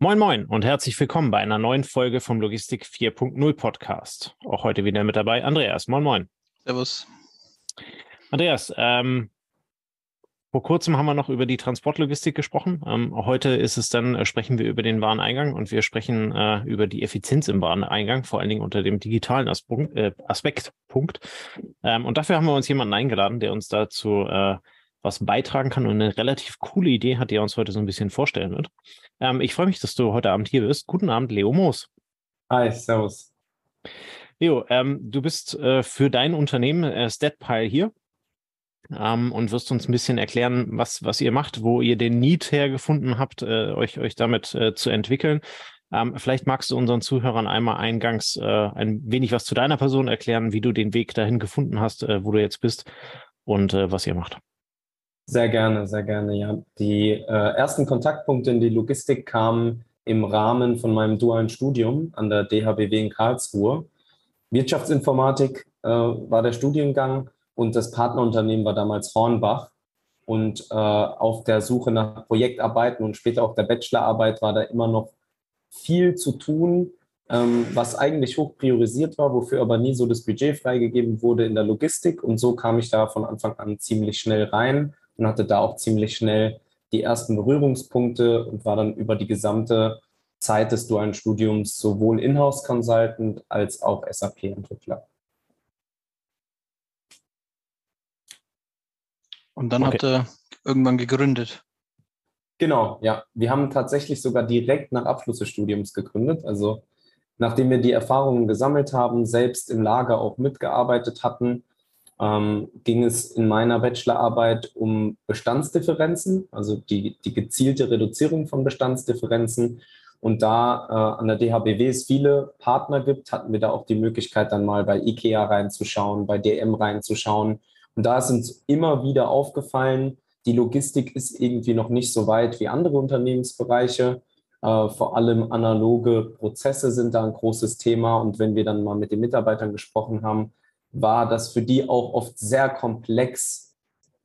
Moin Moin und herzlich willkommen bei einer neuen Folge vom Logistik 4.0 Podcast. Auch heute wieder mit dabei Andreas. Moin Moin. Servus. Andreas, ähm, vor kurzem haben wir noch über die Transportlogistik gesprochen. Ähm, heute ist es dann, äh, sprechen wir über den Wareneingang und wir sprechen äh, über die Effizienz im Wareneingang, vor allen Dingen unter dem digitalen Aspekt. Äh, Aspektpunkt. Ähm, und dafür haben wir uns jemanden eingeladen, der uns dazu äh, was beitragen kann und eine relativ coole Idee hat, die er uns heute so ein bisschen vorstellen wird. Ähm, ich freue mich, dass du heute Abend hier bist. Guten Abend, Leo Moos. Hi, servus. Leo, ähm, du bist äh, für dein Unternehmen äh, Statpile hier ähm, und wirst uns ein bisschen erklären, was, was ihr macht, wo ihr den Need hergefunden habt, äh, euch, euch damit äh, zu entwickeln. Ähm, vielleicht magst du unseren Zuhörern einmal eingangs äh, ein wenig was zu deiner Person erklären, wie du den Weg dahin gefunden hast, äh, wo du jetzt bist und was ihr macht. Sehr gerne, sehr gerne, ja. Die äh, ersten Kontaktpunkte in die Logistik kamen im Rahmen von meinem dualen Studium an der DHBW in Karlsruhe. Wirtschaftsinformatik äh, war der Studiengang und das Partnerunternehmen war damals Hornbach. Und äh, auf der Suche nach Projektarbeiten und später auch der Bachelorarbeit war da immer noch viel zu tun, ähm, was eigentlich hoch priorisiert war, wofür aber nie so das Budget freigegeben wurde in der Logistik. Und so kam ich da von Anfang an ziemlich schnell rein und hatte da auch ziemlich schnell die ersten Berührungspunkte und war dann über die gesamte Zeit des dualen Studiums sowohl Inhouse-Consultant als auch SAP-Entwickler. Und dann okay. habt ihr irgendwann gegründet. Genau, ja. Wir haben tatsächlich sogar direkt nach Abschluss des Studiums gegründet. Also nachdem wir die Erfahrungen gesammelt haben, selbst im Lager auch mitgearbeitet hatten, ähm, ging es in meiner Bachelorarbeit um Bestandsdifferenzen, also die, die gezielte Reduzierung von Bestandsdifferenzen. Und da äh, an der DHBW es viele Partner gibt, hatten wir da auch die Möglichkeit, dann mal bei IKEA reinzuschauen, bei DM reinzuschauen. Und da ist uns immer wieder aufgefallen, die Logistik ist irgendwie noch nicht so weit wie andere Unternehmensbereiche. Äh, vor allem analoge Prozesse sind da ein großes Thema. Und wenn wir dann mal mit den Mitarbeitern gesprochen haben, war das für die auch oft sehr komplex,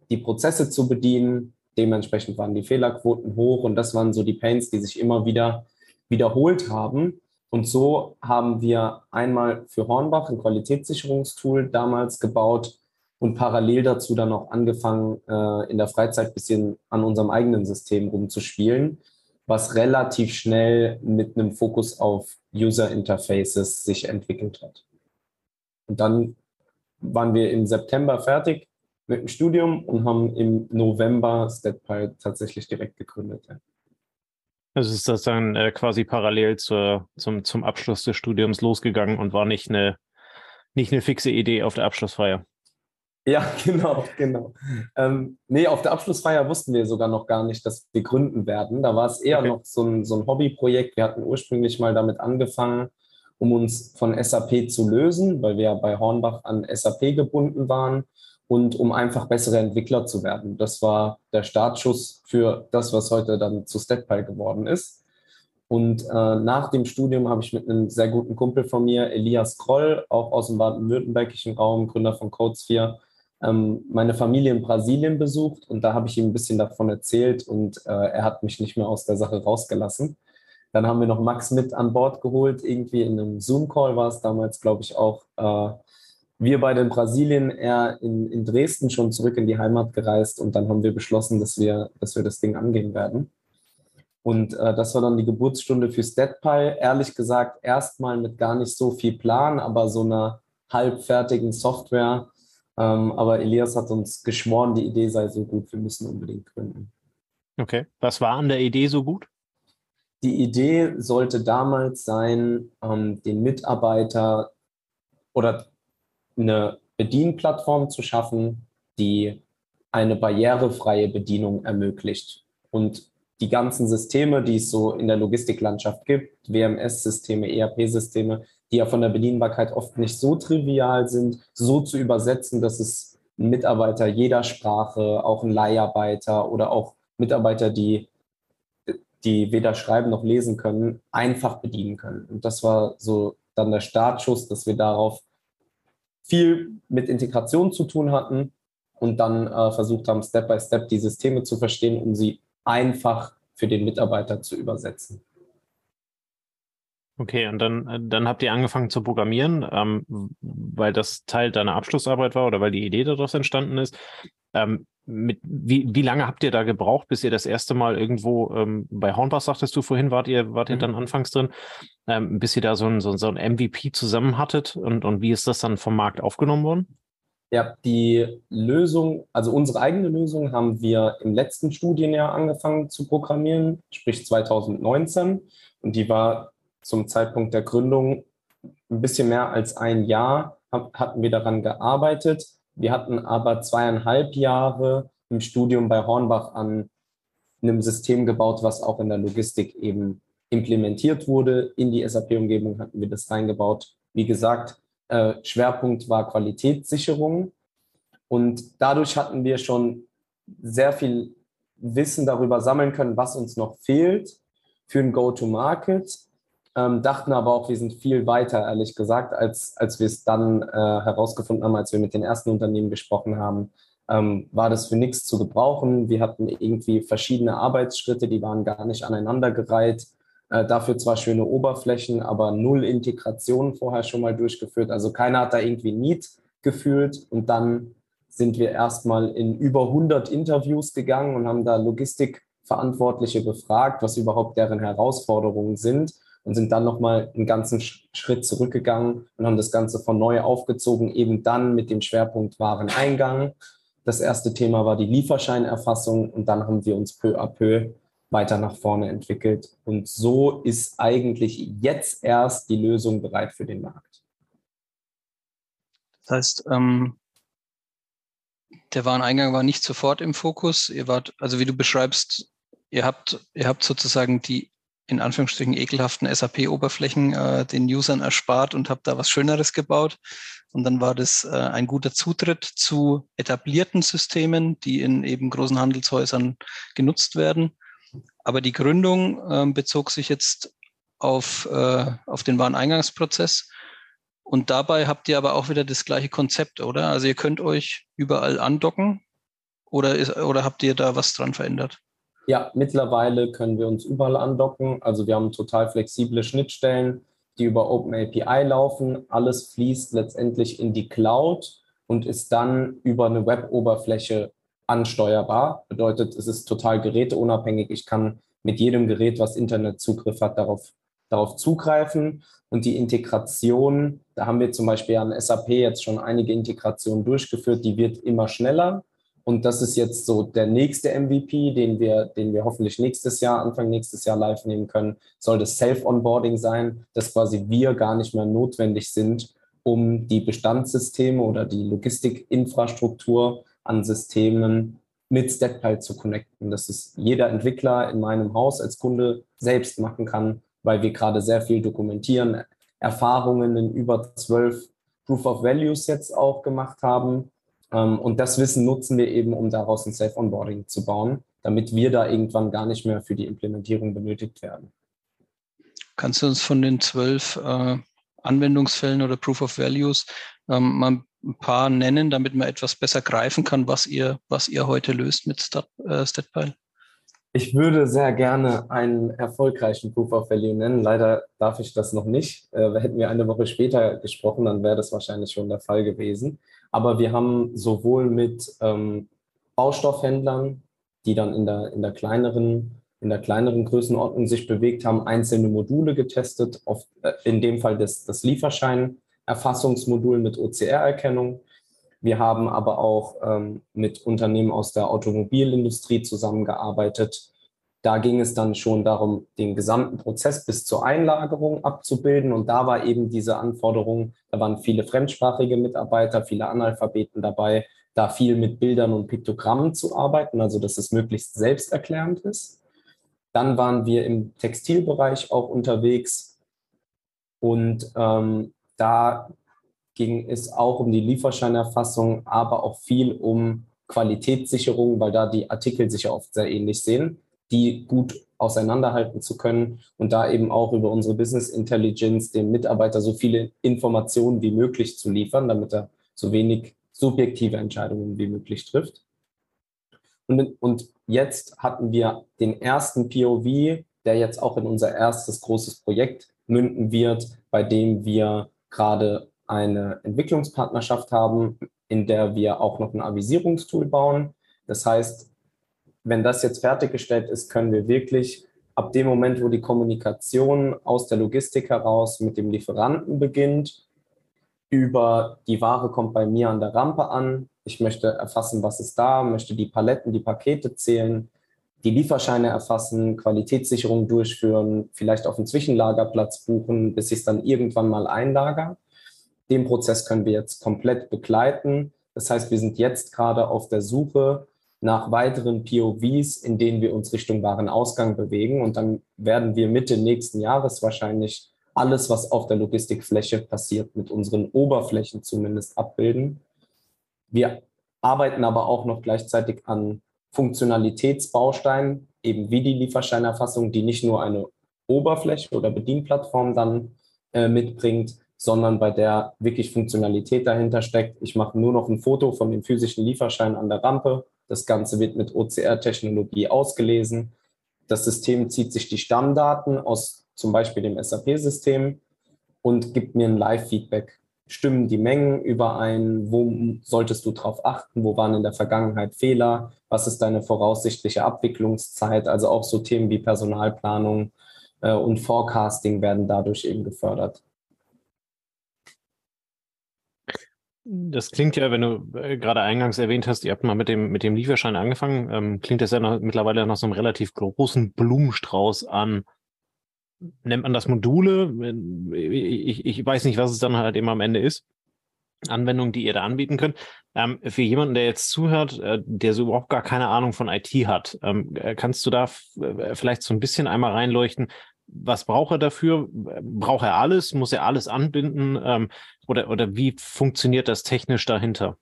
die Prozesse zu bedienen. Dementsprechend waren die Fehlerquoten hoch und das waren so die Pains, die sich immer wieder wiederholt haben. Und so haben wir einmal für Hornbach ein Qualitätssicherungstool damals gebaut und parallel dazu dann auch angefangen, äh, in der Freizeit ein bisschen an unserem eigenen System rumzuspielen, was relativ schnell mit einem Fokus auf User Interfaces sich entwickelt hat. Und dann waren wir im September fertig mit dem Studium und haben im November StatPy tatsächlich direkt gegründet. Ja. Also ist das dann äh, quasi parallel zur, zum, zum Abschluss des Studiums losgegangen und war nicht eine, nicht eine fixe Idee auf der Abschlussfeier? Ja, genau, genau. Ähm, nee, auf der Abschlussfeier wussten wir sogar noch gar nicht, dass wir gründen werden. Da war es eher okay. noch so ein, so ein Hobbyprojekt. Wir hatten ursprünglich mal damit angefangen, um uns von SAP zu lösen, weil wir bei Hornbach an SAP gebunden waren und um einfach bessere Entwickler zu werden. Das war der Startschuss für das, was heute dann zu StatPile geworden ist. Und äh, nach dem Studium habe ich mit einem sehr guten Kumpel von mir, Elias Kroll, auch aus dem baden-württembergischen Raum, Gründer von CodeSphere, ähm, meine Familie in Brasilien besucht und da habe ich ihm ein bisschen davon erzählt und äh, er hat mich nicht mehr aus der Sache rausgelassen. Dann haben wir noch Max mit an Bord geholt, irgendwie in einem Zoom-Call war es damals, glaube ich, auch. Äh, wir beide in Brasilien, er in, in Dresden schon zurück in die Heimat gereist und dann haben wir beschlossen, dass wir, dass wir das Ding angehen werden. Und äh, das war dann die Geburtsstunde für StatPy. Ehrlich gesagt, erstmal mit gar nicht so viel Plan, aber so einer halbfertigen Software. Ähm, aber Elias hat uns geschworen, die Idee sei so gut, wir müssen unbedingt gründen. Okay. Was war an der Idee so gut? Die Idee sollte damals sein, ähm, den Mitarbeiter oder eine Bedienplattform zu schaffen, die eine barrierefreie Bedienung ermöglicht. Und die ganzen Systeme, die es so in der Logistiklandschaft gibt, WMS-Systeme, ERP-Systeme, die ja von der Bedienbarkeit oft nicht so trivial sind, so zu übersetzen, dass es Mitarbeiter jeder Sprache, auch ein Leiharbeiter oder auch Mitarbeiter, die die weder schreiben noch lesen können, einfach bedienen können. Und das war so dann der Startschuss, dass wir darauf viel mit Integration zu tun hatten und dann äh, versucht haben, Step by Step die Systeme zu verstehen, um sie einfach für den Mitarbeiter zu übersetzen. Okay, und dann, dann habt ihr angefangen zu programmieren, ähm, weil das Teil deiner Abschlussarbeit war oder weil die Idee daraus entstanden ist. Ähm, mit, wie, wie lange habt ihr da gebraucht, bis ihr das erste Mal irgendwo ähm, bei Hornbach, sagtest du vorhin, wart ihr, wart ihr mhm. dann anfangs drin, ähm, bis ihr da so ein, so, so ein MVP zusammen hattet und, und wie ist das dann vom Markt aufgenommen worden? Ja, die Lösung, also unsere eigene Lösung haben wir im letzten Studienjahr angefangen zu programmieren, sprich 2019. Und die war zum Zeitpunkt der Gründung ein bisschen mehr als ein Jahr, hatten wir daran gearbeitet. Wir hatten aber zweieinhalb Jahre im Studium bei Hornbach an einem System gebaut, was auch in der Logistik eben implementiert wurde. In die SAP-Umgebung hatten wir das reingebaut. Wie gesagt, äh, Schwerpunkt war Qualitätssicherung. Und dadurch hatten wir schon sehr viel Wissen darüber sammeln können, was uns noch fehlt für ein Go-to-Market. Ähm, dachten aber auch, wir sind viel weiter, ehrlich gesagt, als, als wir es dann äh, herausgefunden haben, als wir mit den ersten Unternehmen gesprochen haben. Ähm, war das für nichts zu gebrauchen. Wir hatten irgendwie verschiedene Arbeitsschritte, die waren gar nicht aneinandergereiht. Äh, dafür zwar schöne Oberflächen, aber null Integration vorher schon mal durchgeführt. Also keiner hat da irgendwie Need gefühlt. Und dann sind wir erstmal in über 100 Interviews gegangen und haben da Logistikverantwortliche befragt, was überhaupt deren Herausforderungen sind und sind dann nochmal einen ganzen Schritt zurückgegangen und haben das Ganze von neu aufgezogen, eben dann mit dem Schwerpunkt Wareneingang. Das erste Thema war die Lieferscheinerfassung und dann haben wir uns peu à peu weiter nach vorne entwickelt. Und so ist eigentlich jetzt erst die Lösung bereit für den Markt. Das heißt, ähm, der Wareneingang war nicht sofort im Fokus. Ihr wart, also wie du beschreibst, ihr habt, ihr habt sozusagen die in Anführungsstrichen ekelhaften SAP-Oberflächen äh, den Usern erspart und habt da was Schöneres gebaut. Und dann war das äh, ein guter Zutritt zu etablierten Systemen, die in eben großen Handelshäusern genutzt werden. Aber die Gründung äh, bezog sich jetzt auf, äh, auf den Wareneingangsprozess. Und dabei habt ihr aber auch wieder das gleiche Konzept, oder? Also ihr könnt euch überall andocken oder, ist, oder habt ihr da was dran verändert? Ja, mittlerweile können wir uns überall andocken. Also wir haben total flexible Schnittstellen, die über OpenAPI laufen. Alles fließt letztendlich in die Cloud und ist dann über eine Web-Oberfläche ansteuerbar. Bedeutet, es ist total geräteunabhängig. Ich kann mit jedem Gerät, was Internetzugriff hat, darauf, darauf zugreifen. Und die Integration, da haben wir zum Beispiel an SAP jetzt schon einige Integrationen durchgeführt, die wird immer schneller. Und das ist jetzt so der nächste MVP, den wir, den wir hoffentlich nächstes Jahr, Anfang nächstes Jahr live nehmen können, soll das Self-Onboarding sein, dass quasi wir gar nicht mehr notwendig sind, um die Bestandssysteme oder die Logistikinfrastruktur an Systemen mit StatPile zu connecten. Dass es jeder Entwickler in meinem Haus als Kunde selbst machen kann, weil wir gerade sehr viel dokumentieren, Erfahrungen in über zwölf Proof of Values jetzt auch gemacht haben. Ähm, und das Wissen nutzen wir eben, um daraus ein Safe-Onboarding zu bauen, damit wir da irgendwann gar nicht mehr für die Implementierung benötigt werden. Kannst du uns von den zwölf äh, Anwendungsfällen oder Proof of Values ähm, mal ein paar nennen, damit man etwas besser greifen kann, was ihr, was ihr heute löst mit Stat, äh, Statpile? Ich würde sehr gerne einen erfolgreichen Proof of Value nennen. Leider darf ich das noch nicht. Äh, hätten wir eine Woche später gesprochen, dann wäre das wahrscheinlich schon der Fall gewesen. Aber wir haben sowohl mit ähm, Baustoffhändlern, die dann in der, in der kleineren in der kleineren Größenordnung sich bewegt haben, einzelne Module getestet, auf, äh, in dem Fall das, das Lieferschein, Erfassungsmodul mit OCR-Erkennung. Wir haben aber auch ähm, mit Unternehmen aus der Automobilindustrie zusammengearbeitet. Da ging es dann schon darum, den gesamten Prozess bis zur Einlagerung abzubilden. Und da war eben diese Anforderung, da waren viele fremdsprachige Mitarbeiter, viele Analphabeten dabei, da viel mit Bildern und Piktogrammen zu arbeiten, also dass es möglichst selbsterklärend ist. Dann waren wir im Textilbereich auch unterwegs und ähm, da ging es auch um die Lieferscheinerfassung, aber auch viel um Qualitätssicherung, weil da die Artikel sich ja oft sehr ähnlich sehen, die gut auseinanderhalten zu können und da eben auch über unsere Business Intelligence dem Mitarbeiter so viele Informationen wie möglich zu liefern, damit er so wenig subjektive Entscheidungen wie möglich trifft. Und, und jetzt hatten wir den ersten POV, der jetzt auch in unser erstes großes Projekt münden wird, bei dem wir gerade eine Entwicklungspartnerschaft haben, in der wir auch noch ein Avisierungstool bauen. Das heißt, wenn das jetzt fertiggestellt ist, können wir wirklich ab dem Moment, wo die Kommunikation aus der Logistik heraus mit dem Lieferanten beginnt, über die Ware kommt bei mir an der Rampe an. Ich möchte erfassen, was ist da, möchte die Paletten, die Pakete zählen, die Lieferscheine erfassen, Qualitätssicherung durchführen, vielleicht auf einen Zwischenlagerplatz buchen, bis ich es dann irgendwann mal einlager. Den Prozess können wir jetzt komplett begleiten. Das heißt, wir sind jetzt gerade auf der Suche nach weiteren POVs, in denen wir uns Richtung Warenausgang bewegen. Und dann werden wir Mitte nächsten Jahres wahrscheinlich alles, was auf der Logistikfläche passiert, mit unseren Oberflächen zumindest abbilden. Wir arbeiten aber auch noch gleichzeitig an Funktionalitätsbausteinen, eben wie die Lieferscheinerfassung, die nicht nur eine Oberfläche oder Bedienplattform dann äh, mitbringt, sondern bei der wirklich Funktionalität dahinter steckt. Ich mache nur noch ein Foto von dem physischen Lieferschein an der Rampe das Ganze wird mit OCR-Technologie ausgelesen. Das System zieht sich die Stammdaten aus zum Beispiel dem SAP-System und gibt mir ein Live-Feedback. Stimmen die Mengen überein? Wo solltest du darauf achten? Wo waren in der Vergangenheit Fehler? Was ist deine voraussichtliche Abwicklungszeit? Also auch so Themen wie Personalplanung äh, und Forecasting werden dadurch eben gefördert. Das klingt ja, wenn du äh, gerade eingangs erwähnt hast, ihr habt mal mit dem, mit dem Lieferschein angefangen, ähm, klingt das ja noch, mittlerweile nach so einem relativ großen Blumenstrauß an, nennt man das Module? Ich, ich weiß nicht, was es dann halt eben am Ende ist. Anwendungen, die ihr da anbieten könnt. Ähm, für jemanden, der jetzt zuhört, äh, der so überhaupt gar keine Ahnung von IT hat, ähm, äh, kannst du da äh, vielleicht so ein bisschen einmal reinleuchten, was braucht er dafür? Braucht er alles? Muss er alles anbinden? Ähm, oder, oder wie funktioniert das technisch dahinter?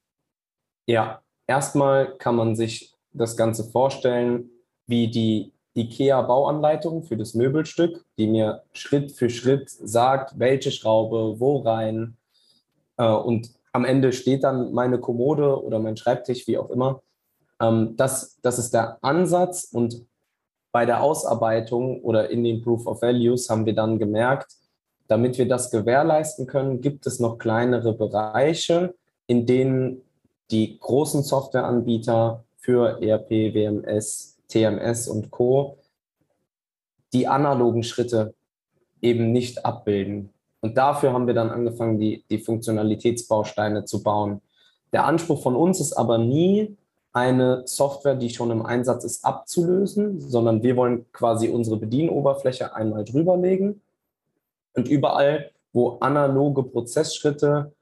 Ja, erstmal kann man sich das Ganze vorstellen wie die IKEA-Bauanleitung für das Möbelstück, die mir Schritt für Schritt sagt, welche Schraube, wo rein. Äh, und am Ende steht dann meine Kommode oder mein Schreibtisch, wie auch immer. Ähm, das, das ist der Ansatz und bei der Ausarbeitung oder in den Proof of Values haben wir dann gemerkt, damit wir das gewährleisten können, gibt es noch kleinere Bereiche, in denen die großen Softwareanbieter für ERP, WMS, TMS und Co. die analogen Schritte eben nicht abbilden. Und dafür haben wir dann angefangen, die, die Funktionalitätsbausteine zu bauen. Der Anspruch von uns ist aber nie, eine Software, die schon im Einsatz ist, abzulösen, sondern wir wollen quasi unsere Bedienoberfläche einmal drüberlegen und überall, wo analoge Prozessschritte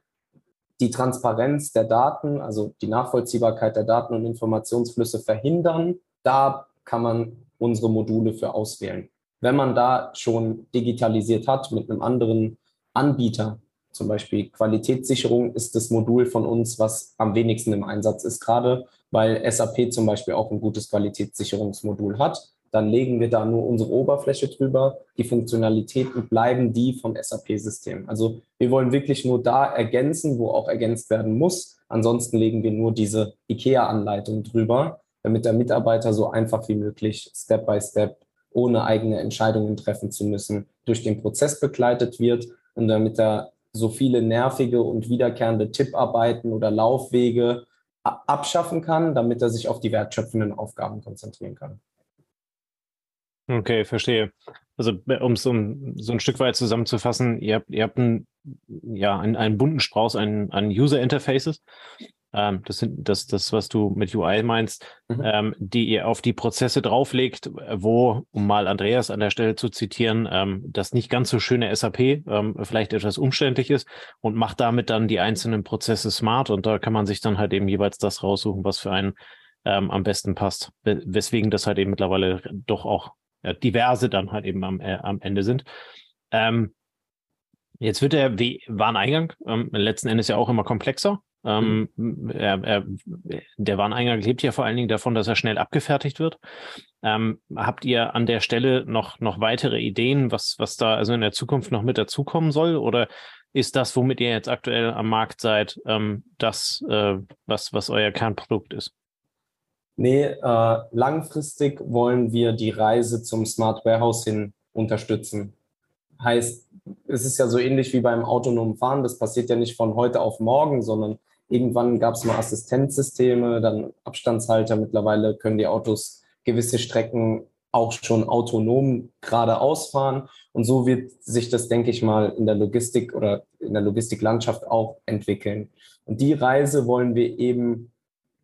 die Transparenz der Daten, also die Nachvollziehbarkeit der Daten und Informationsflüsse verhindern, da kann man unsere Module für auswählen. Wenn man da schon digitalisiert hat mit einem anderen Anbieter, zum Beispiel Qualitätssicherung ist das Modul von uns, was am wenigsten im Einsatz ist gerade, weil SAP zum Beispiel auch ein gutes Qualitätssicherungsmodul hat. Dann legen wir da nur unsere Oberfläche drüber. Die Funktionalitäten bleiben die vom SAP-System. Also wir wollen wirklich nur da ergänzen, wo auch ergänzt werden muss. Ansonsten legen wir nur diese IKEA-Anleitung drüber, damit der Mitarbeiter so einfach wie möglich, Step by Step, ohne eigene Entscheidungen treffen zu müssen, durch den Prozess begleitet wird und damit er so viele nervige und wiederkehrende Tipparbeiten oder Laufwege abschaffen kann, damit er sich auf die wertschöpfenden Aufgaben konzentrieren kann. Okay, verstehe. Also um es um so ein Stück weit zusammenzufassen, ihr habt, ihr habt einen, ja, einen, einen bunten Strauß an, an User Interfaces ähm, das sind das, das, was du mit UI meinst, mhm. ähm, die ihr auf die Prozesse drauflegt, wo, um mal Andreas an der Stelle zu zitieren, ähm, das nicht ganz so schöne SAP ähm, vielleicht etwas umständlich ist und macht damit dann die einzelnen Prozesse smart und da kann man sich dann halt eben jeweils das raussuchen, was für einen ähm, am besten passt. Weswegen das halt eben mittlerweile doch auch ja, diverse dann halt eben am, äh, am Ende sind. Ähm, Jetzt wird der Wareneingang ähm, letzten Endes ja auch immer komplexer. Ähm, mhm. er, er, der Wareneingang lebt ja vor allen Dingen davon, dass er schnell abgefertigt wird. Ähm, habt ihr an der Stelle noch, noch weitere Ideen, was, was da also in der Zukunft noch mit dazukommen soll? Oder ist das, womit ihr jetzt aktuell am Markt seid, ähm, das, äh, was, was euer Kernprodukt ist? Nee, äh, langfristig wollen wir die Reise zum Smart Warehouse hin unterstützen. Heißt, es ist ja so ähnlich wie beim autonomen Fahren. Das passiert ja nicht von heute auf morgen, sondern irgendwann gab es mal Assistenzsysteme, dann Abstandshalter. Mittlerweile können die Autos gewisse Strecken auch schon autonom geradeaus fahren. Und so wird sich das, denke ich mal, in der Logistik oder in der Logistiklandschaft auch entwickeln. Und die Reise wollen wir eben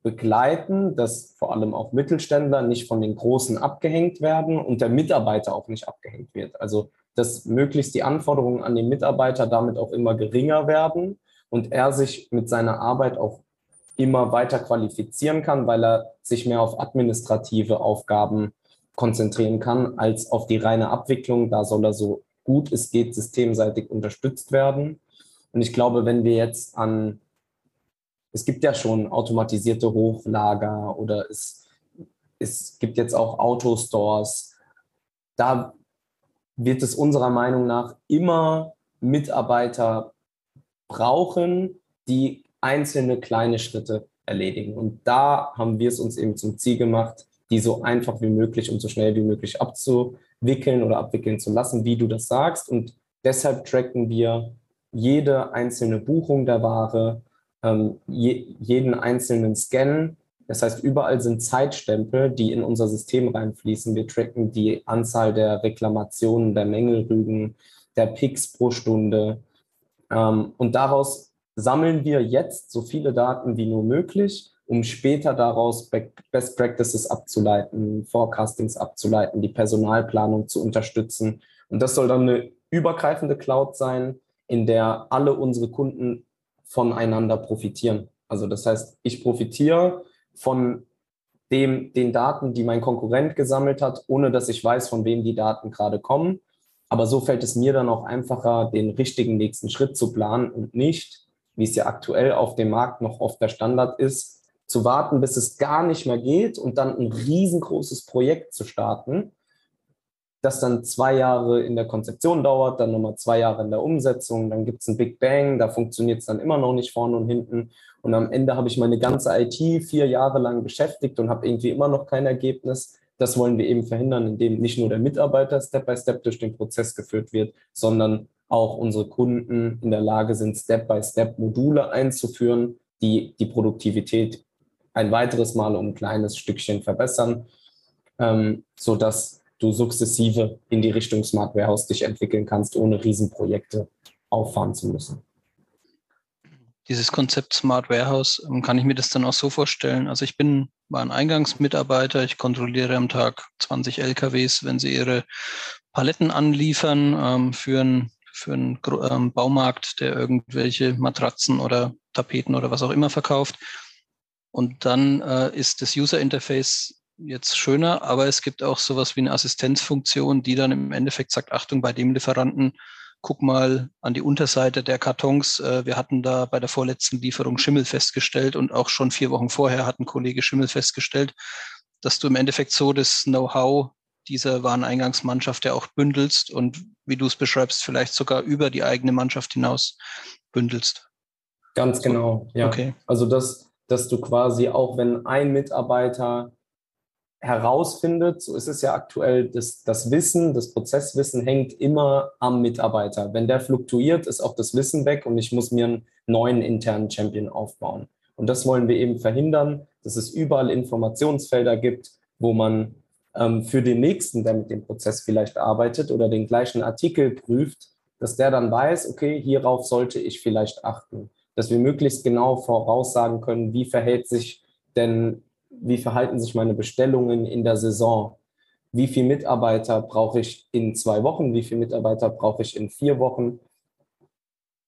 begleiten, dass vor allem auch Mittelständler nicht von den Großen abgehängt werden und der Mitarbeiter auch nicht abgehängt wird. Also dass möglichst die Anforderungen an den Mitarbeiter damit auch immer geringer werden und er sich mit seiner Arbeit auch immer weiter qualifizieren kann, weil er sich mehr auf administrative Aufgaben konzentrieren kann als auf die reine Abwicklung. Da soll er so gut es geht systemseitig unterstützt werden. Und ich glaube, wenn wir jetzt an, es gibt ja schon automatisierte Hochlager oder es, es gibt jetzt auch Autostores, da wird es unserer Meinung nach immer Mitarbeiter brauchen, die einzelne kleine Schritte erledigen. Und da haben wir es uns eben zum Ziel gemacht, die so einfach wie möglich und so schnell wie möglich abzuwickeln oder abwickeln zu lassen, wie du das sagst. Und deshalb tracken wir jede einzelne Buchung der Ware, ähm, je, jeden einzelnen Scan. Das heißt, überall sind Zeitstempel, die in unser System reinfließen. Wir tracken die Anzahl der Reklamationen, der Mängelrügen, der Picks pro Stunde. Ähm, und daraus sammeln wir jetzt so viele Daten wie nur möglich um später daraus Best Practices abzuleiten, Forecastings abzuleiten, die Personalplanung zu unterstützen. Und das soll dann eine übergreifende Cloud sein, in der alle unsere Kunden voneinander profitieren. Also das heißt, ich profitiere von dem, den Daten, die mein Konkurrent gesammelt hat, ohne dass ich weiß, von wem die Daten gerade kommen. Aber so fällt es mir dann auch einfacher, den richtigen nächsten Schritt zu planen und nicht, wie es ja aktuell auf dem Markt noch oft der Standard ist, zu warten, bis es gar nicht mehr geht und dann ein riesengroßes Projekt zu starten, das dann zwei Jahre in der Konzeption dauert, dann nochmal zwei Jahre in der Umsetzung, dann gibt es ein Big Bang, da funktioniert es dann immer noch nicht vorne und hinten. Und am Ende habe ich meine ganze IT vier Jahre lang beschäftigt und habe irgendwie immer noch kein Ergebnis. Das wollen wir eben verhindern, indem nicht nur der Mitarbeiter Step by Step durch den Prozess geführt wird, sondern auch unsere Kunden in der Lage sind, Step by Step Module einzuführen, die die Produktivität ein weiteres Mal um ein kleines Stückchen verbessern, ähm, sodass du sukzessive in die Richtung Smart Warehouse dich entwickeln kannst, ohne Riesenprojekte auffahren zu müssen. Dieses Konzept Smart Warehouse, ähm, kann ich mir das dann auch so vorstellen? Also ich bin war ein Eingangsmitarbeiter, ich kontrolliere am Tag 20 LKWs, wenn sie ihre Paletten anliefern ähm, für einen für einen ähm, Baumarkt, der irgendwelche Matratzen oder Tapeten oder was auch immer verkauft. Und dann äh, ist das User Interface jetzt schöner, aber es gibt auch sowas wie eine Assistenzfunktion, die dann im Endeffekt sagt, Achtung, bei dem Lieferanten, guck mal an die Unterseite der Kartons. Äh, wir hatten da bei der vorletzten Lieferung Schimmel festgestellt und auch schon vier Wochen vorher hat ein Kollege Schimmel festgestellt, dass du im Endeffekt so das Know-how dieser Wareneingangsmannschaft ja auch bündelst und wie du es beschreibst, vielleicht sogar über die eigene Mannschaft hinaus bündelst. Ganz genau, ja. Okay. Also das, dass du quasi auch, wenn ein Mitarbeiter herausfindet, so ist es ja aktuell, das, das Wissen, das Prozesswissen hängt immer am Mitarbeiter. Wenn der fluktuiert, ist auch das Wissen weg und ich muss mir einen neuen internen Champion aufbauen. Und das wollen wir eben verhindern, dass es überall Informationsfelder gibt, wo man ähm, für den Nächsten, der mit dem Prozess vielleicht arbeitet oder den gleichen Artikel prüft, dass der dann weiß, okay, hierauf sollte ich vielleicht achten dass wir möglichst genau voraussagen können, wie verhält sich denn, wie verhalten sich meine Bestellungen in der Saison? Wie viele Mitarbeiter brauche ich in zwei Wochen? Wie viele Mitarbeiter brauche ich in vier Wochen?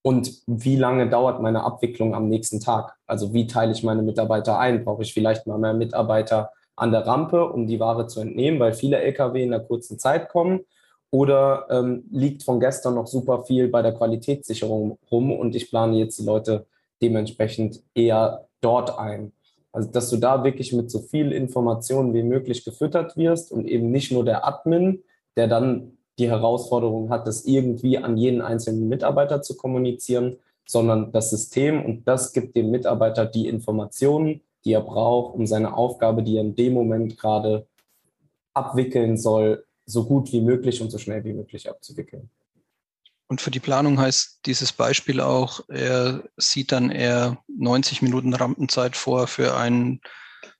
Und wie lange dauert meine Abwicklung am nächsten Tag? Also wie teile ich meine Mitarbeiter ein? Brauche ich vielleicht mal mehr Mitarbeiter an der Rampe, um die Ware zu entnehmen, weil viele Lkw in einer kurzen Zeit kommen? Oder ähm, liegt von gestern noch super viel bei der Qualitätssicherung rum und ich plane jetzt die Leute dementsprechend eher dort ein? Also, dass du da wirklich mit so viel Informationen wie möglich gefüttert wirst und eben nicht nur der Admin, der dann die Herausforderung hat, das irgendwie an jeden einzelnen Mitarbeiter zu kommunizieren, sondern das System und das gibt dem Mitarbeiter die Informationen, die er braucht, um seine Aufgabe, die er in dem Moment gerade abwickeln soll, so gut wie möglich und so schnell wie möglich abzuwickeln. Und für die Planung heißt dieses Beispiel auch, er sieht dann eher 90 Minuten Rampenzeit vor für einen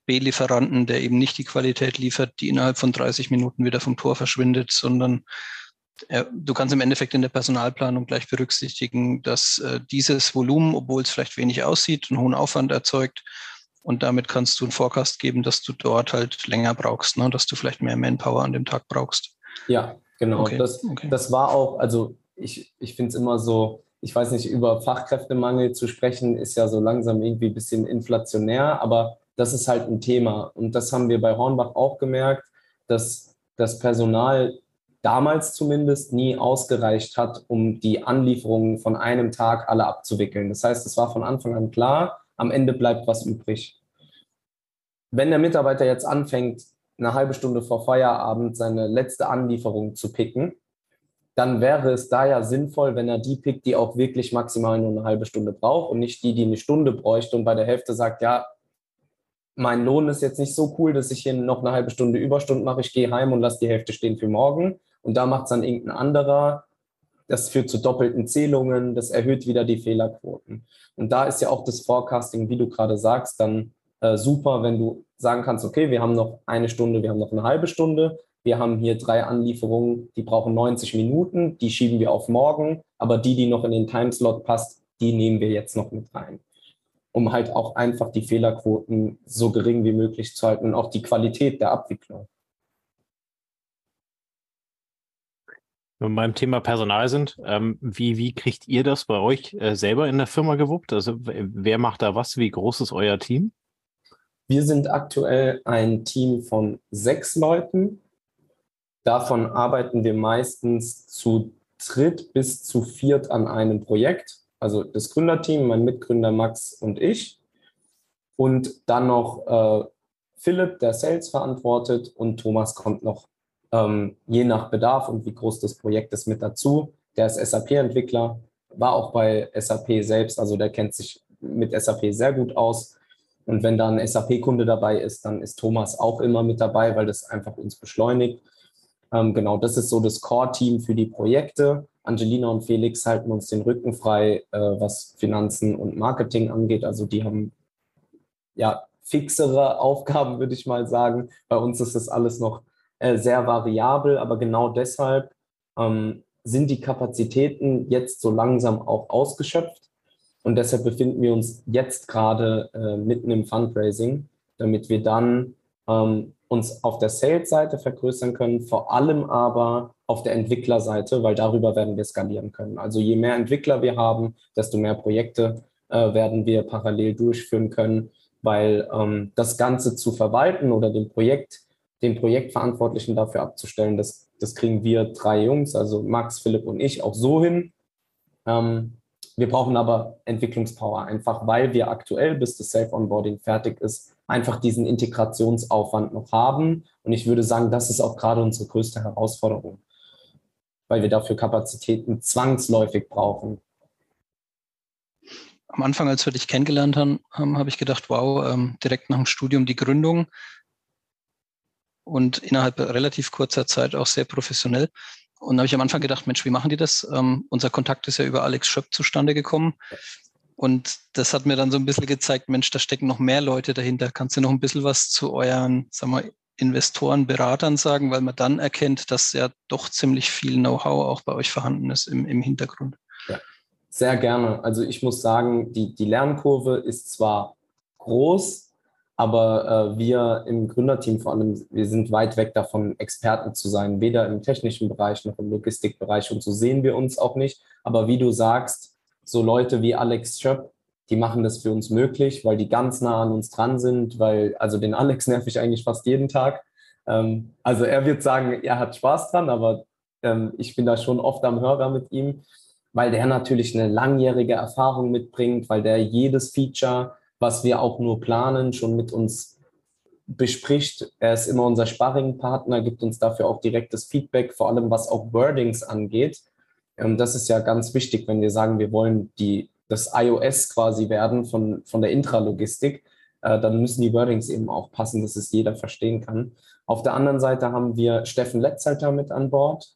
B-Lieferanten, der eben nicht die Qualität liefert, die innerhalb von 30 Minuten wieder vom Tor verschwindet, sondern er, du kannst im Endeffekt in der Personalplanung gleich berücksichtigen, dass äh, dieses Volumen, obwohl es vielleicht wenig aussieht, einen hohen Aufwand erzeugt. Und damit kannst du einen Forecast geben, dass du dort halt länger brauchst, ne? dass du vielleicht mehr Manpower an dem Tag brauchst. Ja, genau. Okay. Das, okay. das war auch, also ich, ich finde es immer so, ich weiß nicht, über Fachkräftemangel zu sprechen, ist ja so langsam irgendwie ein bisschen inflationär, aber das ist halt ein Thema. Und das haben wir bei Hornbach auch gemerkt, dass das Personal damals zumindest nie ausgereicht hat, um die Anlieferungen von einem Tag alle abzuwickeln. Das heißt, es war von Anfang an klar, am Ende bleibt was übrig. Wenn der Mitarbeiter jetzt anfängt, eine halbe Stunde vor Feierabend seine letzte Anlieferung zu picken, dann wäre es da ja sinnvoll, wenn er die pickt, die auch wirklich maximal nur eine halbe Stunde braucht und nicht die, die eine Stunde bräuchte und bei der Hälfte sagt, ja, mein Lohn ist jetzt nicht so cool, dass ich hier noch eine halbe Stunde Überstunden mache, ich gehe heim und lasse die Hälfte stehen für morgen. Und da macht es dann irgendein anderer. Das führt zu doppelten Zählungen, das erhöht wieder die Fehlerquoten. Und da ist ja auch das Forecasting, wie du gerade sagst, dann äh, super, wenn du sagen kannst, okay, wir haben noch eine Stunde, wir haben noch eine halbe Stunde, wir haben hier drei Anlieferungen, die brauchen 90 Minuten, die schieben wir auf morgen, aber die, die noch in den Timeslot passt, die nehmen wir jetzt noch mit rein. Um halt auch einfach die Fehlerquoten so gering wie möglich zu halten und auch die Qualität der Abwicklung. Wenn wir beim Thema Personal sind, ähm, wie, wie kriegt ihr das bei euch äh, selber in der Firma gewuppt? Also wer macht da was? Wie groß ist euer Team? Wir sind aktuell ein Team von sechs Leuten. Davon arbeiten wir meistens zu dritt bis zu viert an einem Projekt. Also das Gründerteam, mein Mitgründer Max und ich. Und dann noch äh, Philipp, der Sales verantwortet und Thomas kommt noch ähm, je nach Bedarf und wie groß das Projekt ist mit dazu. Der ist SAP-Entwickler, war auch bei SAP selbst, also der kennt sich mit SAP sehr gut aus und wenn da ein SAP-Kunde dabei ist, dann ist Thomas auch immer mit dabei, weil das einfach uns beschleunigt. Ähm, genau, das ist so das Core-Team für die Projekte. Angelina und Felix halten uns den Rücken frei, äh, was Finanzen und Marketing angeht. Also die haben ja fixere Aufgaben, würde ich mal sagen. Bei uns ist das alles noch äh, sehr variabel, aber genau deshalb ähm, sind die Kapazitäten jetzt so langsam auch ausgeschöpft. Und deshalb befinden wir uns jetzt gerade äh, mitten im Fundraising, damit wir dann ähm, uns auf der Sales-Seite vergrößern können, vor allem aber auf der Entwicklerseite, weil darüber werden wir skalieren können. Also je mehr Entwickler wir haben, desto mehr Projekte äh, werden wir parallel durchführen können, weil ähm, das Ganze zu verwalten oder den Projekt, den Projektverantwortlichen dafür abzustellen, das, das kriegen wir drei Jungs, also Max, Philipp und ich, auch so hin. Ähm, wir brauchen aber Entwicklungspower, einfach weil wir aktuell, bis das Self-Onboarding fertig ist, einfach diesen Integrationsaufwand noch haben. Und ich würde sagen, das ist auch gerade unsere größte Herausforderung, weil wir dafür Kapazitäten zwangsläufig brauchen. Am Anfang, als wir dich kennengelernt haben, habe ich gedacht, wow, ähm, direkt nach dem Studium die Gründung und innerhalb relativ kurzer Zeit auch sehr professionell. Und da habe ich am Anfang gedacht, Mensch, wie machen die das? Ähm, unser Kontakt ist ja über Alex Schöpp zustande gekommen. Und das hat mir dann so ein bisschen gezeigt, Mensch, da stecken noch mehr Leute dahinter. Kannst du noch ein bisschen was zu euren, sagen wir, Investoren, Beratern sagen, weil man dann erkennt, dass ja doch ziemlich viel Know-how auch bei euch vorhanden ist im, im Hintergrund. Ja, sehr gerne. Also ich muss sagen, die, die Lernkurve ist zwar groß, aber äh, wir im Gründerteam vor allem, wir sind weit weg davon, Experten zu sein, weder im technischen Bereich noch im Logistikbereich. Und so sehen wir uns auch nicht. Aber wie du sagst, so Leute wie Alex Schöpp, die machen das für uns möglich, weil die ganz nah an uns dran sind, weil, also den Alex nerv ich eigentlich fast jeden Tag. Ähm, also er wird sagen, er hat Spaß dran, aber ähm, ich bin da schon oft am Hörer mit ihm, weil der natürlich eine langjährige Erfahrung mitbringt, weil der jedes Feature was wir auch nur planen, schon mit uns bespricht. Er ist immer unser Sparringpartner, gibt uns dafür auch direktes Feedback, vor allem was auch Wordings angeht. Ähm, das ist ja ganz wichtig, wenn wir sagen, wir wollen die, das iOS quasi werden von, von der Intralogistik, äh, dann müssen die Wordings eben auch passen, dass es jeder verstehen kann. Auf der anderen Seite haben wir Steffen Letzalter mit an Bord.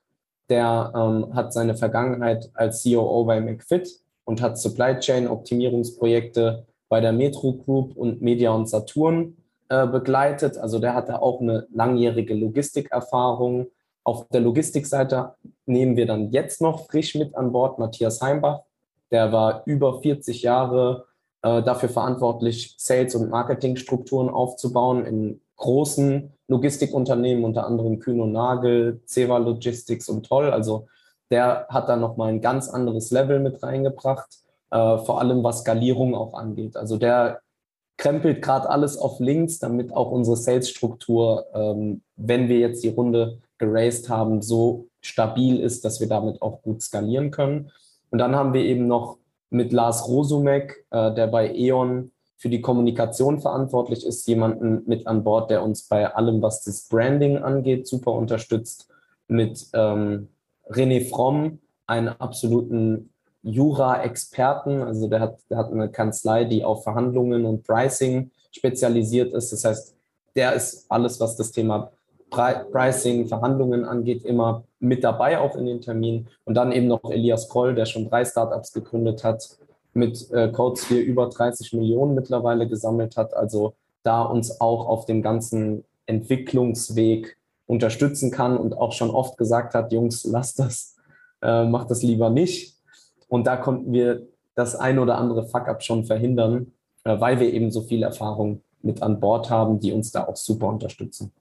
der ähm, hat seine Vergangenheit als COO bei McFit und hat Supply Chain Optimierungsprojekte bei der Metro Group und Media und Saturn äh, begleitet. Also der hatte auch eine langjährige Logistikerfahrung. Auf der Logistikseite nehmen wir dann jetzt noch frisch mit an Bord Matthias Heimbach. Der war über 40 Jahre äh, dafür verantwortlich, Sales- und Marketingstrukturen aufzubauen in großen Logistikunternehmen, unter anderem Kühn und Nagel, Ceva Logistics und Toll. Also der hat da nochmal ein ganz anderes Level mit reingebracht, äh, vor allem was Skalierung auch angeht. Also der krempelt gerade alles auf links, damit auch unsere Sales-Struktur, ähm, wenn wir jetzt die Runde geraced haben, so stabil ist, dass wir damit auch gut skalieren können. Und dann haben wir eben noch mit Lars Rosumek, äh, der bei E.ON für die Kommunikation verantwortlich ist, jemanden mit an Bord, der uns bei allem, was das Branding angeht, super unterstützt. Mit ähm, René Fromm, einen absoluten Jura-Experten. Also der hat, der hat eine Kanzlei, die auf Verhandlungen und Pricing spezialisiert ist. Das heißt, der ist alles, was das Thema Pricing, Verhandlungen angeht, immer mit dabei, auch in den Terminen. Und dann eben noch Elias Kroll, der schon drei Startups gegründet hat, mit äh, Codes hier über 30 Millionen mittlerweile gesammelt hat. Also da uns auch auf dem ganzen Entwicklungsweg unterstützen kann und auch schon oft gesagt hat, Jungs, lasst das, äh, macht das lieber nicht. Und da konnten wir das ein oder andere Fuck-up schon verhindern, äh, weil wir eben so viel Erfahrung mit an Bord haben, die uns da auch super unterstützen.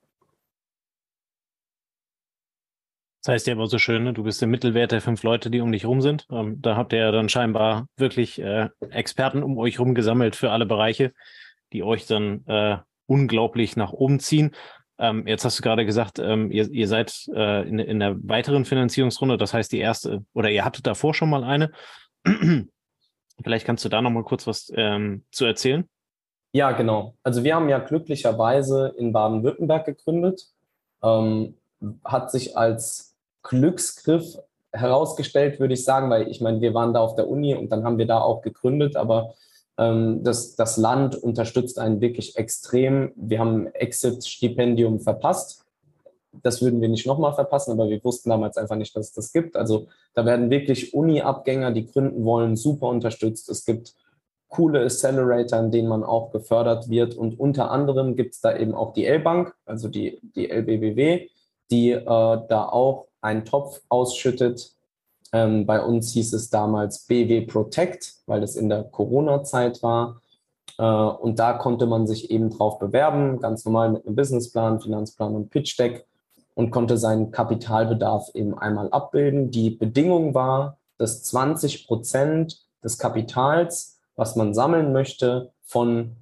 Das heißt ja immer so schön, ne? du bist der Mittelwert der fünf Leute, die um dich rum sind. Ähm, da habt ihr ja dann scheinbar wirklich äh, Experten um euch rum gesammelt für alle Bereiche, die euch dann äh, unglaublich nach oben ziehen. Ähm, jetzt hast du gerade gesagt, ähm, ihr, ihr, seid äh, in, in der weiteren Finanzierungsrunde, das heißt die erste, oder ihr hattet davor schon mal eine. Vielleicht kannst du da noch mal kurz was ähm, zu erzählen. Ja, genau. Also wir haben ja glücklicherweise in Baden-Württemberg gegründet. Ähm, hat sich als Glücksgriff herausgestellt, würde ich sagen, weil ich meine, wir waren da auf der Uni und dann haben wir da auch gegründet, aber ähm, das, das Land unterstützt einen wirklich extrem. Wir haben Exit-Stipendium verpasst. Das würden wir nicht nochmal verpassen, aber wir wussten damals einfach nicht, dass es das gibt. Also da werden wirklich Uni-Abgänger, die gründen wollen, super unterstützt. Es gibt coole Accelerator, in denen man auch gefördert wird. Und unter anderem gibt es da eben auch die L-Bank, also die, die LBBW, die äh, da auch einen Topf ausschüttet ähm, bei uns hieß es damals BW Protect, weil das in der Corona-Zeit war. Äh, und da konnte man sich eben drauf bewerben, ganz normal mit einem Businessplan, Finanzplan und Pitch Deck und konnte seinen Kapitalbedarf eben einmal abbilden. Die Bedingung war, dass 20 Prozent des Kapitals, was man sammeln möchte, von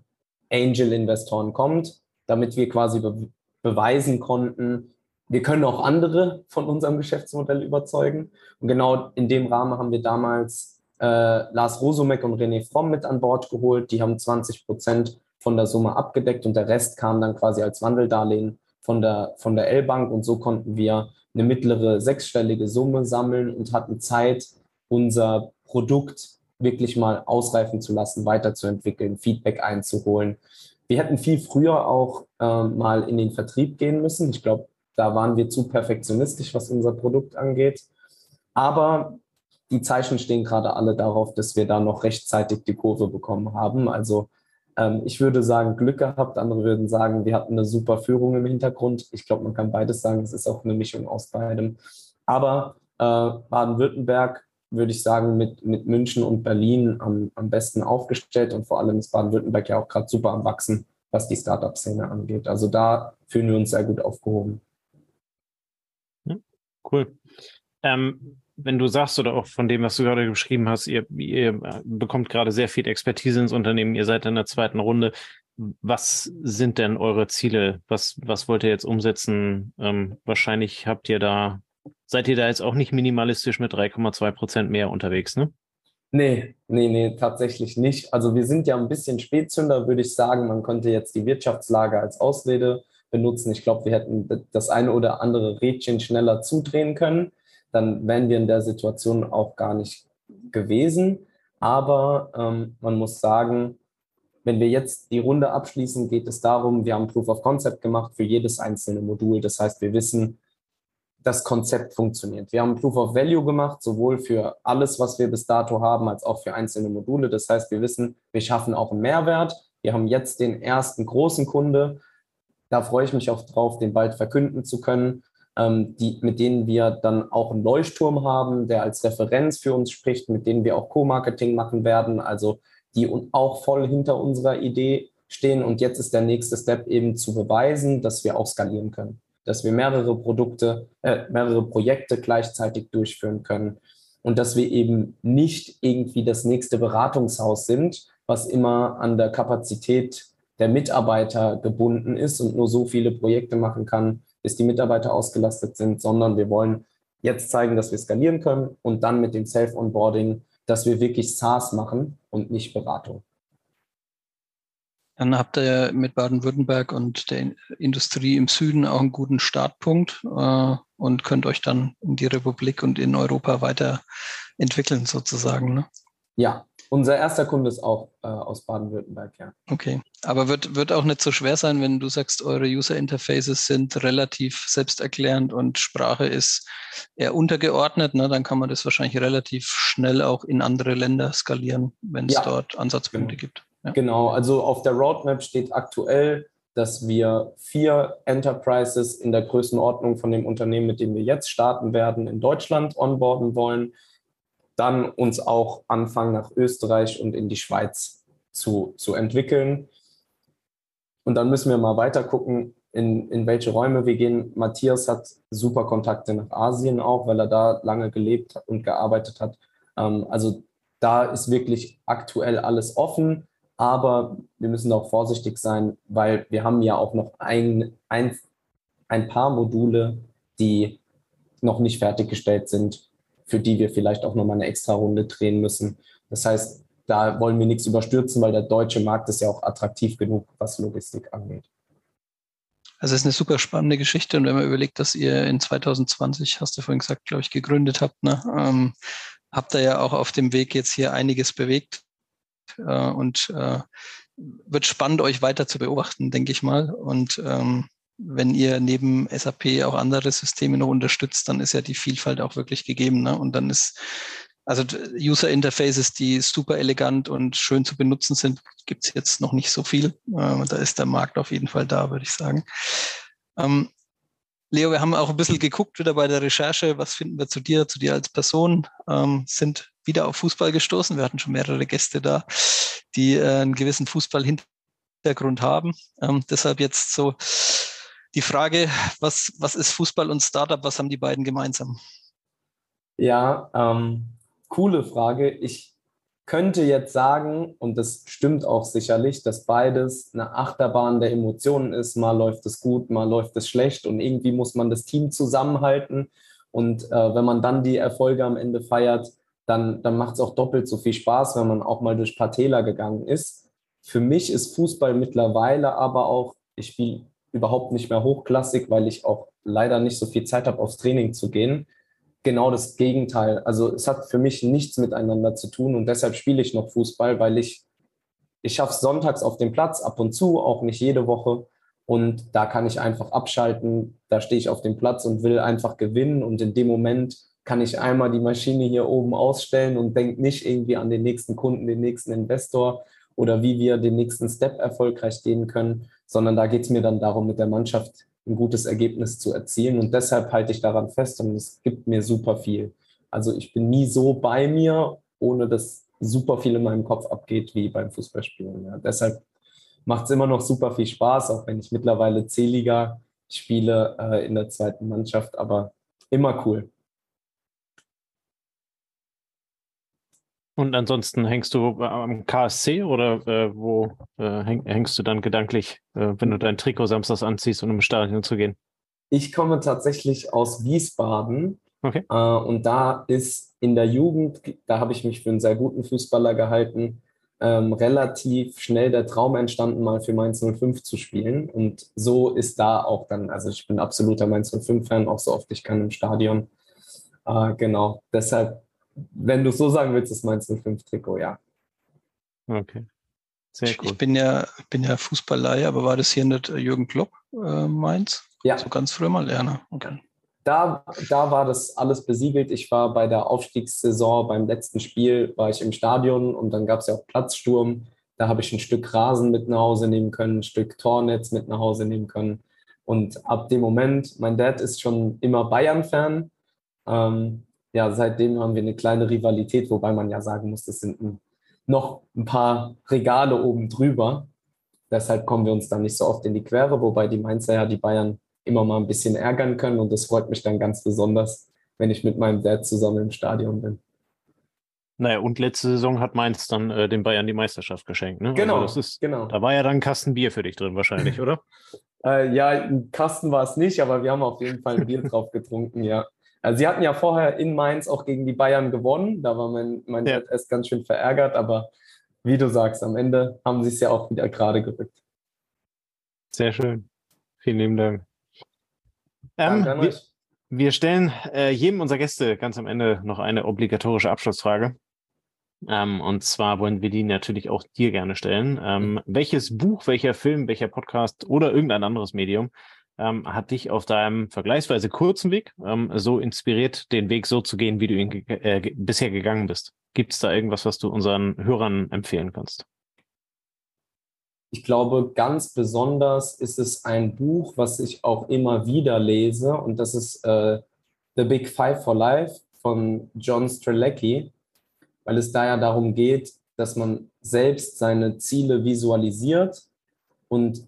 Angel-Investoren kommt, damit wir quasi be beweisen konnten, wir können auch andere von unserem Geschäftsmodell überzeugen. Und genau in dem Rahmen haben wir damals äh, Lars Rosumek und René Fromm mit an Bord geholt. Die haben 20 Prozent von der Summe abgedeckt und der Rest kam dann quasi als Wandeldarlehen von der, von der L-Bank. Und so konnten wir eine mittlere sechsstellige Summe sammeln und hatten Zeit, unser Produkt wirklich mal ausreifen zu lassen, weiterzuentwickeln, Feedback einzuholen. Wir hätten viel früher auch äh, mal in den Vertrieb gehen müssen. Ich glaube, da waren wir zu perfektionistisch, was unser Produkt angeht. Aber die Zeichen stehen gerade alle darauf, dass wir da noch rechtzeitig die Kurve bekommen haben. Also ähm, ich würde sagen, Glück gehabt. Andere würden sagen, wir hatten eine super Führung im Hintergrund. Ich glaube, man kann beides sagen. Es ist auch eine Mischung aus beidem. Aber äh, Baden-Württemberg würde ich sagen, mit, mit München und Berlin am, am besten aufgestellt und vor allem ist Baden-Württemberg ja auch gerade super am Wachsen, was die Startup-Szene angeht. Also da fühlen wir uns sehr gut aufgehoben. Cool. Ähm, wenn du sagst oder auch von dem, was du gerade beschrieben hast, ihr, ihr bekommt gerade sehr viel Expertise ins Unternehmen, ihr seid in der zweiten Runde. Was sind denn eure Ziele? Was, was wollt ihr jetzt umsetzen? Ähm, wahrscheinlich habt ihr da, seid ihr da jetzt auch nicht minimalistisch mit 3,2 Prozent mehr unterwegs, ne? Nee, nee, nee, tatsächlich nicht. Also wir sind ja ein bisschen Spätzünder, würde ich sagen. Man konnte jetzt die Wirtschaftslage als Ausrede benutzen. Ich glaube, wir hätten das eine oder andere Rädchen schneller zudrehen können. Dann wären wir in der Situation auch gar nicht gewesen. Aber ähm, man muss sagen, wenn wir jetzt die Runde abschließen, geht es darum, wir haben Proof of Concept gemacht für jedes einzelne Modul. Das heißt, wir wissen, das Konzept funktioniert. Wir haben Proof of Value gemacht, sowohl für alles, was wir bis dato haben, als auch für einzelne Module. Das heißt, wir wissen, wir schaffen auch einen Mehrwert. Wir haben jetzt den ersten großen Kunde. Da freue ich mich auch drauf, den bald verkünden zu können, ähm, die, mit denen wir dann auch einen Leuchtturm haben, der als Referenz für uns spricht, mit denen wir auch Co-Marketing machen werden, also die auch voll hinter unserer Idee stehen. Und jetzt ist der nächste Step eben zu beweisen, dass wir auch skalieren können dass wir mehrere Produkte, äh, mehrere Projekte gleichzeitig durchführen können und dass wir eben nicht irgendwie das nächste Beratungshaus sind, was immer an der Kapazität der Mitarbeiter gebunden ist und nur so viele Projekte machen kann, bis die Mitarbeiter ausgelastet sind, sondern wir wollen jetzt zeigen, dass wir skalieren können und dann mit dem Self-Onboarding, dass wir wirklich SaaS machen und nicht Beratung. Dann habt ihr mit Baden-Württemberg und der Industrie im Süden auch einen guten Startpunkt äh, und könnt euch dann in die Republik und in Europa weiterentwickeln sozusagen. Ne? Ja, unser erster Kunde ist auch äh, aus Baden-Württemberg, ja. Okay, aber wird, wird auch nicht so schwer sein, wenn du sagst, eure User Interfaces sind relativ selbsterklärend und Sprache ist eher untergeordnet, ne? dann kann man das wahrscheinlich relativ schnell auch in andere Länder skalieren, wenn es ja. dort Ansatzpunkte genau. gibt. Ja. Genau, also auf der Roadmap steht aktuell, dass wir vier Enterprises in der Größenordnung von dem Unternehmen, mit dem wir jetzt starten werden, in Deutschland onboarden wollen. Dann uns auch anfangen, nach Österreich und in die Schweiz zu, zu entwickeln. Und dann müssen wir mal weiter gucken, in, in welche Räume wir gehen. Matthias hat super Kontakte nach Asien auch, weil er da lange gelebt und gearbeitet hat. Ähm, also da ist wirklich aktuell alles offen. Aber wir müssen auch vorsichtig sein, weil wir haben ja auch noch ein, ein, ein paar Module, die noch nicht fertiggestellt sind, für die wir vielleicht auch nochmal eine extra Runde drehen müssen. Das heißt, da wollen wir nichts überstürzen, weil der deutsche Markt ist ja auch attraktiv genug, was Logistik angeht. Also es ist eine super spannende Geschichte und wenn man überlegt, dass ihr in 2020, hast du vorhin gesagt, glaube ich, gegründet habt, ne, ähm, habt ihr ja auch auf dem Weg jetzt hier einiges bewegt äh, und äh, wird spannend, euch weiter zu beobachten, denke ich mal. Und ähm, wenn ihr neben SAP auch andere Systeme noch unterstützt, dann ist ja die Vielfalt auch wirklich gegeben. Ne? Und dann ist, also User Interfaces, die super elegant und schön zu benutzen sind, gibt es jetzt noch nicht so viel. Äh, da ist der Markt auf jeden Fall da, würde ich sagen. Ähm, Leo, wir haben auch ein bisschen geguckt wieder bei der Recherche, was finden wir zu dir, zu dir als Person, ähm, sind wieder auf Fußball gestoßen. Wir hatten schon mehrere Gäste da, die äh, einen gewissen Fußballhintergrund haben. Ähm, deshalb jetzt so die Frage, was, was ist Fußball und Startup, was haben die beiden gemeinsam? Ja, ähm, coole Frage. Ich könnte jetzt sagen, und das stimmt auch sicherlich, dass beides eine Achterbahn der Emotionen ist. Mal läuft es gut, mal läuft es schlecht und irgendwie muss man das Team zusammenhalten. Und äh, wenn man dann die Erfolge am Ende feiert, dann, dann macht es auch doppelt so viel Spaß, wenn man auch mal durch Partela gegangen ist. Für mich ist Fußball mittlerweile aber auch, ich spiele überhaupt nicht mehr hochklassig, weil ich auch leider nicht so viel Zeit habe, aufs Training zu gehen genau das Gegenteil. Also es hat für mich nichts miteinander zu tun und deshalb spiele ich noch Fußball, weil ich, ich schaffe es sonntags auf dem Platz ab und zu, auch nicht jede Woche. Und da kann ich einfach abschalten. Da stehe ich auf dem Platz und will einfach gewinnen. Und in dem Moment kann ich einmal die Maschine hier oben ausstellen und denke nicht irgendwie an den nächsten Kunden, den nächsten Investor oder wie wir den nächsten Step erfolgreich gehen können, sondern da geht es mir dann darum, mit der Mannschaft ein gutes Ergebnis zu erzielen. Und deshalb halte ich daran fest und es gibt mir super viel. Also ich bin nie so bei mir, ohne dass super viel in meinem Kopf abgeht wie beim Fußballspielen. Ja. Deshalb macht es immer noch super viel Spaß, auch wenn ich mittlerweile C-Liga spiele äh, in der zweiten Mannschaft, aber immer cool. Und ansonsten hängst du am KSC oder äh, wo äh, häng, hängst du dann gedanklich, äh, wenn du dein Trikot samstags anziehst, um im Stadion zu gehen? Ich komme tatsächlich aus Wiesbaden. Okay. Äh, und da ist in der Jugend, da habe ich mich für einen sehr guten Fußballer gehalten, ähm, relativ schnell der Traum entstanden, mal für Mainz 05 zu spielen. Und so ist da auch dann, also ich bin absoluter Mainz 05-Fan, auch so oft ich kann im Stadion. Äh, genau, deshalb wenn du so sagen willst, ist meins 05 Trikot, ja. Okay. Sehr cool. Ich bin ja, bin ja Fußballleihe, aber war das hier nicht Jürgen Klopp äh, Mainz? Ja. So ganz früher mal lernen. Okay. da, da war das alles besiegelt. Ich war bei der Aufstiegssaison, beim letzten Spiel, war ich im Stadion und dann gab es ja auch Platzsturm. Da habe ich ein Stück Rasen mit nach Hause nehmen können, ein Stück Tornetz mit nach Hause nehmen können. Und ab dem Moment, mein Dad ist schon immer Bayern-Fan. Ähm, ja, seitdem haben wir eine kleine Rivalität, wobei man ja sagen muss, das sind ein, noch ein paar Regale oben drüber. Deshalb kommen wir uns dann nicht so oft in die Quere, wobei die Mainzer ja die Bayern immer mal ein bisschen ärgern können. Und das freut mich dann ganz besonders, wenn ich mit meinem Dad zusammen im Stadion bin. Naja, und letzte Saison hat Mainz dann äh, den Bayern die Meisterschaft geschenkt. Ne? Genau, also ist, genau. Da war ja dann ein Kasten Bier für dich drin wahrscheinlich, oder? äh, ja, ein Kasten war es nicht, aber wir haben auf jeden Fall ein Bier drauf getrunken, ja. Also sie hatten ja vorher in Mainz auch gegen die Bayern gewonnen. Da war mein, mein ja. Erst ganz schön verärgert, aber wie du sagst, am Ende haben sie es ja auch wieder gerade gerückt. Sehr schön. Vielen lieben Dank. Ähm, wir, wir, stellen äh, jedem unserer Gäste ganz am Ende noch eine obligatorische Abschlussfrage. Ähm, und zwar wollen wir die natürlich auch dir gerne stellen. Ähm, mhm. welches Buch, welcher Film, welcher Podcast oder irgendein anderes Medium ähm, hat dich auf deinem vergleichsweise kurzen Weg ähm, so inspiriert, den Weg so zu gehen, wie du ihn ge äh, bisher gegangen bist? Gibt es da irgendwas, was du unseren Hörern empfehlen kannst? Ich glaube, ganz besonders ist es ein Buch, was ich auch immer wieder lese, und das ist äh, The Big Five for Life von John Strelecki, weil es da ja darum geht, dass man selbst seine Ziele visualisiert und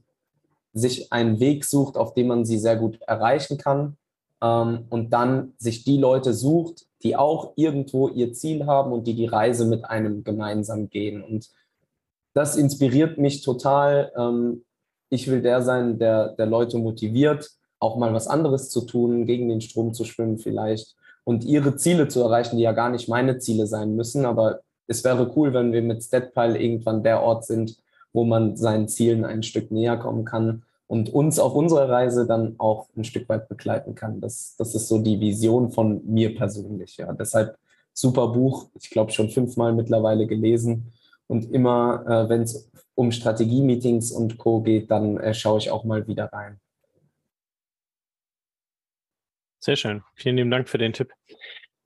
sich einen Weg sucht, auf dem man sie sehr gut erreichen kann ähm, und dann sich die Leute sucht, die auch irgendwo ihr Ziel haben und die die Reise mit einem gemeinsam gehen. Und das inspiriert mich total. Ähm, ich will der sein, der, der Leute motiviert, auch mal was anderes zu tun, gegen den Strom zu schwimmen vielleicht und ihre Ziele zu erreichen, die ja gar nicht meine Ziele sein müssen. Aber es wäre cool, wenn wir mit Statpile irgendwann der Ort sind, wo man seinen Zielen ein Stück näher kommen kann und uns auf unserer Reise dann auch ein Stück weit begleiten kann. Das, das ist so die Vision von mir persönlich. Ja. Deshalb super Buch, ich glaube schon fünfmal mittlerweile gelesen und immer, äh, wenn es um Strategie-Meetings und Co. geht, dann äh, schaue ich auch mal wieder rein. Sehr schön. Vielen lieben Dank für den Tipp.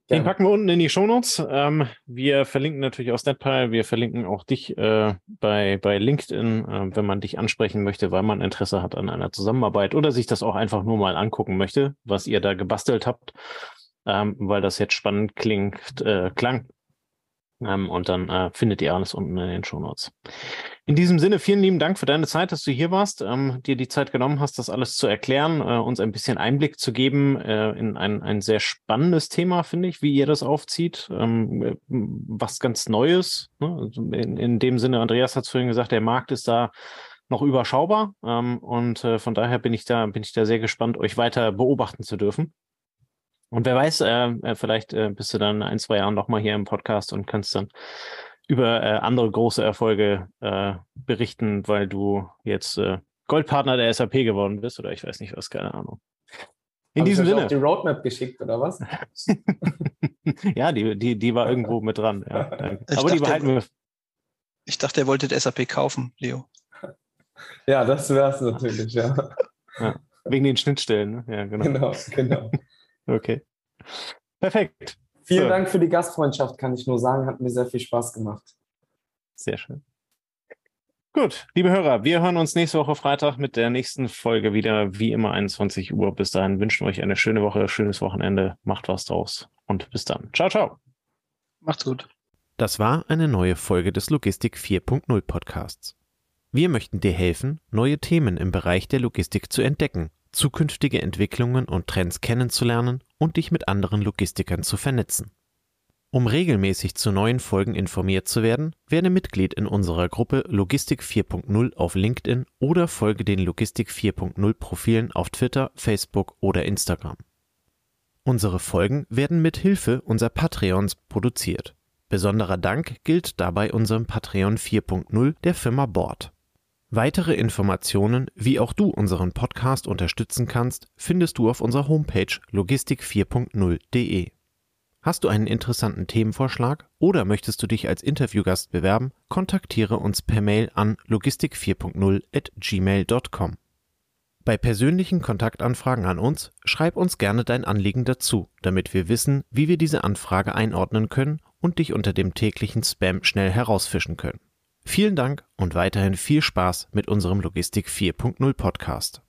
Den packen wir unten in die Shownotes. Ähm, wir verlinken natürlich auch Statpile. Wir verlinken auch dich äh, bei, bei LinkedIn, äh, wenn man dich ansprechen möchte, weil man Interesse hat an einer Zusammenarbeit oder sich das auch einfach nur mal angucken möchte, was ihr da gebastelt habt, ähm, weil das jetzt spannend klingt, äh, klang. Ähm, und dann äh, findet ihr alles unten in den Shownotes. In diesem Sinne, vielen lieben Dank für deine Zeit, dass du hier warst, ähm, dir die Zeit genommen hast, das alles zu erklären, äh, uns ein bisschen Einblick zu geben äh, in ein, ein sehr spannendes Thema, finde ich, wie ihr das aufzieht. Ähm, äh, was ganz Neues. Ne? Also in, in dem Sinne, Andreas hat es vorhin gesagt, der Markt ist da noch überschaubar. Ähm, und äh, von daher bin ich da, bin ich da sehr gespannt, euch weiter beobachten zu dürfen. Und wer weiß, äh, äh, vielleicht äh, bist du dann ein, zwei Jahren nochmal hier im Podcast und kannst dann über äh, andere große Erfolge äh, berichten, weil du jetzt äh, Goldpartner der SAP geworden bist oder ich weiß nicht was, keine Ahnung. In Hab diesem Sinne. die Roadmap geschickt oder was? ja, die, die, die war irgendwo mit dran. Ja, Aber dachte, die behalten wir. Ich dachte, er wollte SAP kaufen, Leo. Ja, das wäre es natürlich, ja. ja. Wegen den Schnittstellen, ne? Ja, genau. Genau, genau. Okay. Perfekt. Vielen so. Dank für die Gastfreundschaft, kann ich nur sagen. Hat mir sehr viel Spaß gemacht. Sehr schön. Gut, liebe Hörer, wir hören uns nächste Woche Freitag mit der nächsten Folge wieder, wie immer 21 Uhr. Bis dahin wünschen wir euch eine schöne Woche, schönes Wochenende. Macht was draus und bis dann. Ciao, ciao. Macht's gut. Das war eine neue Folge des Logistik 4.0 Podcasts. Wir möchten dir helfen, neue Themen im Bereich der Logistik zu entdecken zukünftige Entwicklungen und Trends kennenzulernen und dich mit anderen Logistikern zu vernetzen. Um regelmäßig zu neuen Folgen informiert zu werden, werde Mitglied in unserer Gruppe Logistik 4.0 auf LinkedIn oder folge den Logistik 4.0 Profilen auf Twitter, Facebook oder Instagram. Unsere Folgen werden mit Hilfe unserer Patreons produziert. Besonderer Dank gilt dabei unserem Patreon 4.0 der Firma Bord. Weitere Informationen, wie auch du unseren Podcast unterstützen kannst, findest du auf unserer Homepage logistik4.0.de. Hast du einen interessanten Themenvorschlag oder möchtest du dich als Interviewgast bewerben? Kontaktiere uns per Mail an logistik4.0@gmail.com. Bei persönlichen Kontaktanfragen an uns schreib uns gerne dein Anliegen dazu, damit wir wissen, wie wir diese Anfrage einordnen können und dich unter dem täglichen Spam schnell herausfischen können. Vielen Dank und weiterhin viel Spaß mit unserem Logistik 4.0 Podcast.